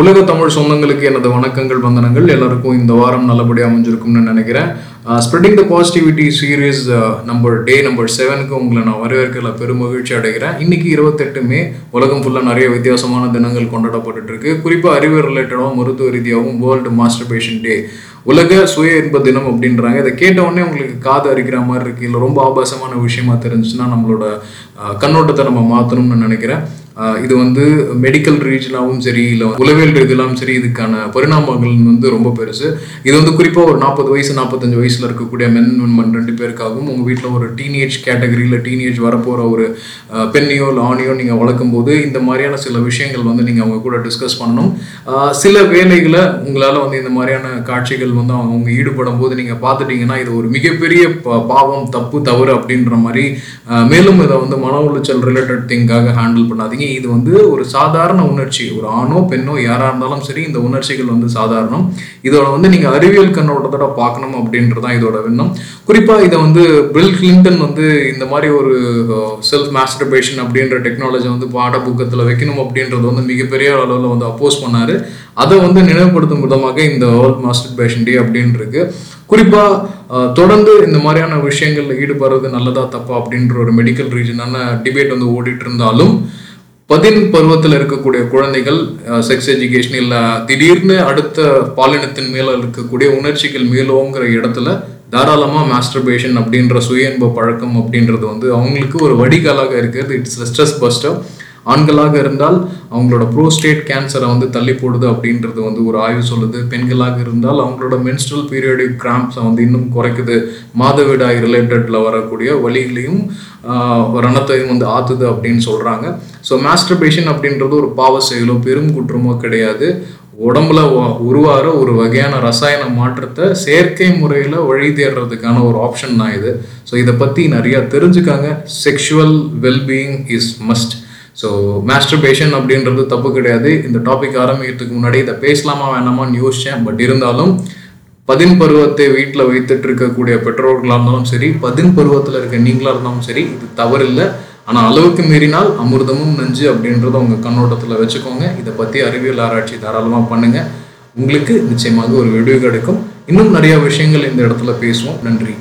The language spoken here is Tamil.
உலக தமிழ் சொந்தங்களுக்கு எனது வணக்கங்கள் வந்தனங்கள். எல்லாருக்கும் இந்த வாரம் நல்லபடியாக அமைஞ்சிருக்கும்னு நினைக்கிறேன். Spreading the positivity series number day number செவனுக்கு உங்களை நான் வரவேற்கல. பெருமகிழ்ச்சி அடைகிறேன். இன்னைக்கு இருபத்தெட்டு மே உலகம் ஃபுல்லாக நிறைய வித்தியாசமான தினங்கள் கொண்டாடப்பட்டுட்டு இருக்கு குறிப்பாக அறிவு ரிலேட்டடாகவும் மருத்துவ ரீதியாகவும் வேர்ல்டு மாஸ்டர் பேஷன் டே உலக சுய இன்ப தினம் அப்படின்றாங்க. இதை கேட்ட உடனே உங்களுக்கு காது அரிக்கிற மாதிரி இருக்குது இல்லை ரொம்ப ஆபாசமான விஷயமா தெரிஞ்சுன்னா நம்மளோட கண்ணோட்டத்தை நம்ம மாற்றணும்னு நினைக்கிறேன். இது வந்து மெடிக்கல் ரீஜனாகவும் சரி இல்லை உளவியல் ரீதியிலாவும் சரி இதுக்கான பரிணாமங்கள் வந்து ரொம்ப பெருசு. இது வந்து குறிப்பாக ஒரு நாற்பது வயசு நாற்பத்தஞ்சு வயசில் இருக்கக்கூடிய மென் உண்மன் ரெண்டு பேருக்காகவும் உங்கள் வீட்டில் ஒரு டீனேஜ் கேட்டகரியில் டீனேஜ் வரப்போகிற ஒரு பெண்ணையோ இல்லை ஆணையோ நீங்கள் வளர்க்கும் போது இந்த மாதிரியான சில விஷயங்கள் வந்து நீங்கள் அவங்க கூட டிஸ்கஸ் பண்ணணும். சில வேலைகளை உங்களால் வந்து இந்த மாதிரியான காட்சிகள் வந்து அவங்க ஈடுபடும் போது நீங்கள் பார்த்துட்டிங்கன்னா இது ஒரு மிகப்பெரிய ப- பாவம் தப்பு தவறு அப்படின்ற மாதிரி மேலும் இதை வந்து மன உளைச்சல் ரிலேட்டட் திங்காக ஹேண்டில் பண்ணாதீங்க. இது வந்து ஒரு சாதாரண உணர்ச்சி. ஒரு ஆணோ பெண்ணோ யாராக இருந்தாலும் சரி இந்த உணர்ச்சிகள் வந்து சாதாரணம். இதோட வந்து நீங்கள் அறிவியல் கண்ணோட்டத்தோட பார்க்கணும் அப்படின்றது தான் இதோட விண்ணம் குறிப்பாக இதை வந்து பில் கிளின்டன் வந்து இந்த மாதிரி ஒரு செல்ஃப் மாஸ்டர்பேஷன் அப்படின்ற டெக்னாலஜி வந்து பாட புக்கத்தில் வைக்கணும் அப்படின்றது வந்து மிகப்பெரிய அளவில் வந்து அப்போஸ் பண்ணாரு. அதை வந்து நினைவுபடுத்தும் விதமாக இந்த வேர்ல்ட் மாஸ்டர்பேஷன் டே அப்படின்றது குறிப்பாக தொடர்ந்து இந்த மாதிரியான விஷயங்கள்ல ஈடுபடுறது நல்லதா தப்பா அப்படின்ற ஒரு மெடிக்கல் ரீஜனான டிபேட் வந்து ஓடிட்டு இருந்தாலும் பதின் பருவத்தில் இருக்கக்கூடிய குழந்தைகள் செக்ஸ் எஜுகேஷன் இல்லை திடீர்னு அடுத்த பாலினத்தின் மேல இருக்கக்கூடிய உணர்ச்சிகள் மேலோங்கிற இடத்துல தாராளமாக மாஸ்டர்பேஷன் அப்படின்ற சுய இன்ப பழக்கம் அப்படின்றது வந்து அவங்களுக்கு ஒரு வடிகாலாக இருக்கிறது. இட்ஸ் ஸ்ட்ரெஸ் பஸ்டர் ஆண்களாக இருந்தால் அவங்களோட ப்ரோஸ்டேட் கேன்சரை வந்து தள்ளி போடுது அப்படின்றது வந்து ஒரு ஆய்வு சொல்லுது. பெண்களாக இருந்தால் அவங்களோட மென்ஸ்ட்ரல் பீரியடிக் கிராம்ப்ஸை வந்து இன்னும் குறைக்குது. மாதவிடாய் ரிலேட்டடில் வரக்கூடிய வழிகளையும் ரணத்தையும் வந்து ஆத்துது அப்படின்னு சொல்கிறாங்க ஸோ மாஸ்டர்பேஷன் அப்படின்றது ஒரு பாவ செயலோ பெரும் குற்றமோ கிடையாது. உடம்புல உருவாகிற ஒரு வகையான ரசாயன மாற்றத்தை செயற்கை முறையில் வழி தேடுறதுக்கான ஒரு ஆப்ஷன் தான் இது. ஸோ இதை பற்றி நிறையா தெரிஞ்சுக்காங்க. Sexual wellbeing is must so masturbation அப்படின்றது தப்பு கிடையாது. இந்த டாபிக் ஆரம்பிக்கிறதுக்கு முன்னாடி இதை பேசலாமா வேணாமான்னு யோசித்தேன் பட் இருந்தாலும் பதின் பருவத்தை வீட்டில் வைத்துட்டு இருக்கக்கூடிய பெற்றோர்களாக இருந்தாலும் சரி பதின் பருவத்தில் இருக்க நீங்களாக இருந்தாலும் சரி இது தவறில்லை. ஆனால் அளவுக்கு மீறினால் அமிர்தமும் நஞ்சு அப்படின்றத உங்கள் கண்ணோட்டத்தில் வச்சுக்கோங்க. இதை பற்றி அறிவியல் ஆராய்ச்சி தாராளமாக பண்ணுங்கள் உங்களுக்கு நிச்சயமாக ஒரு வீடியோ கிடைக்கும். இன்னும் நிறைய விஷயங்கள் இந்த இடத்துல பேசுவோம். நன்றி.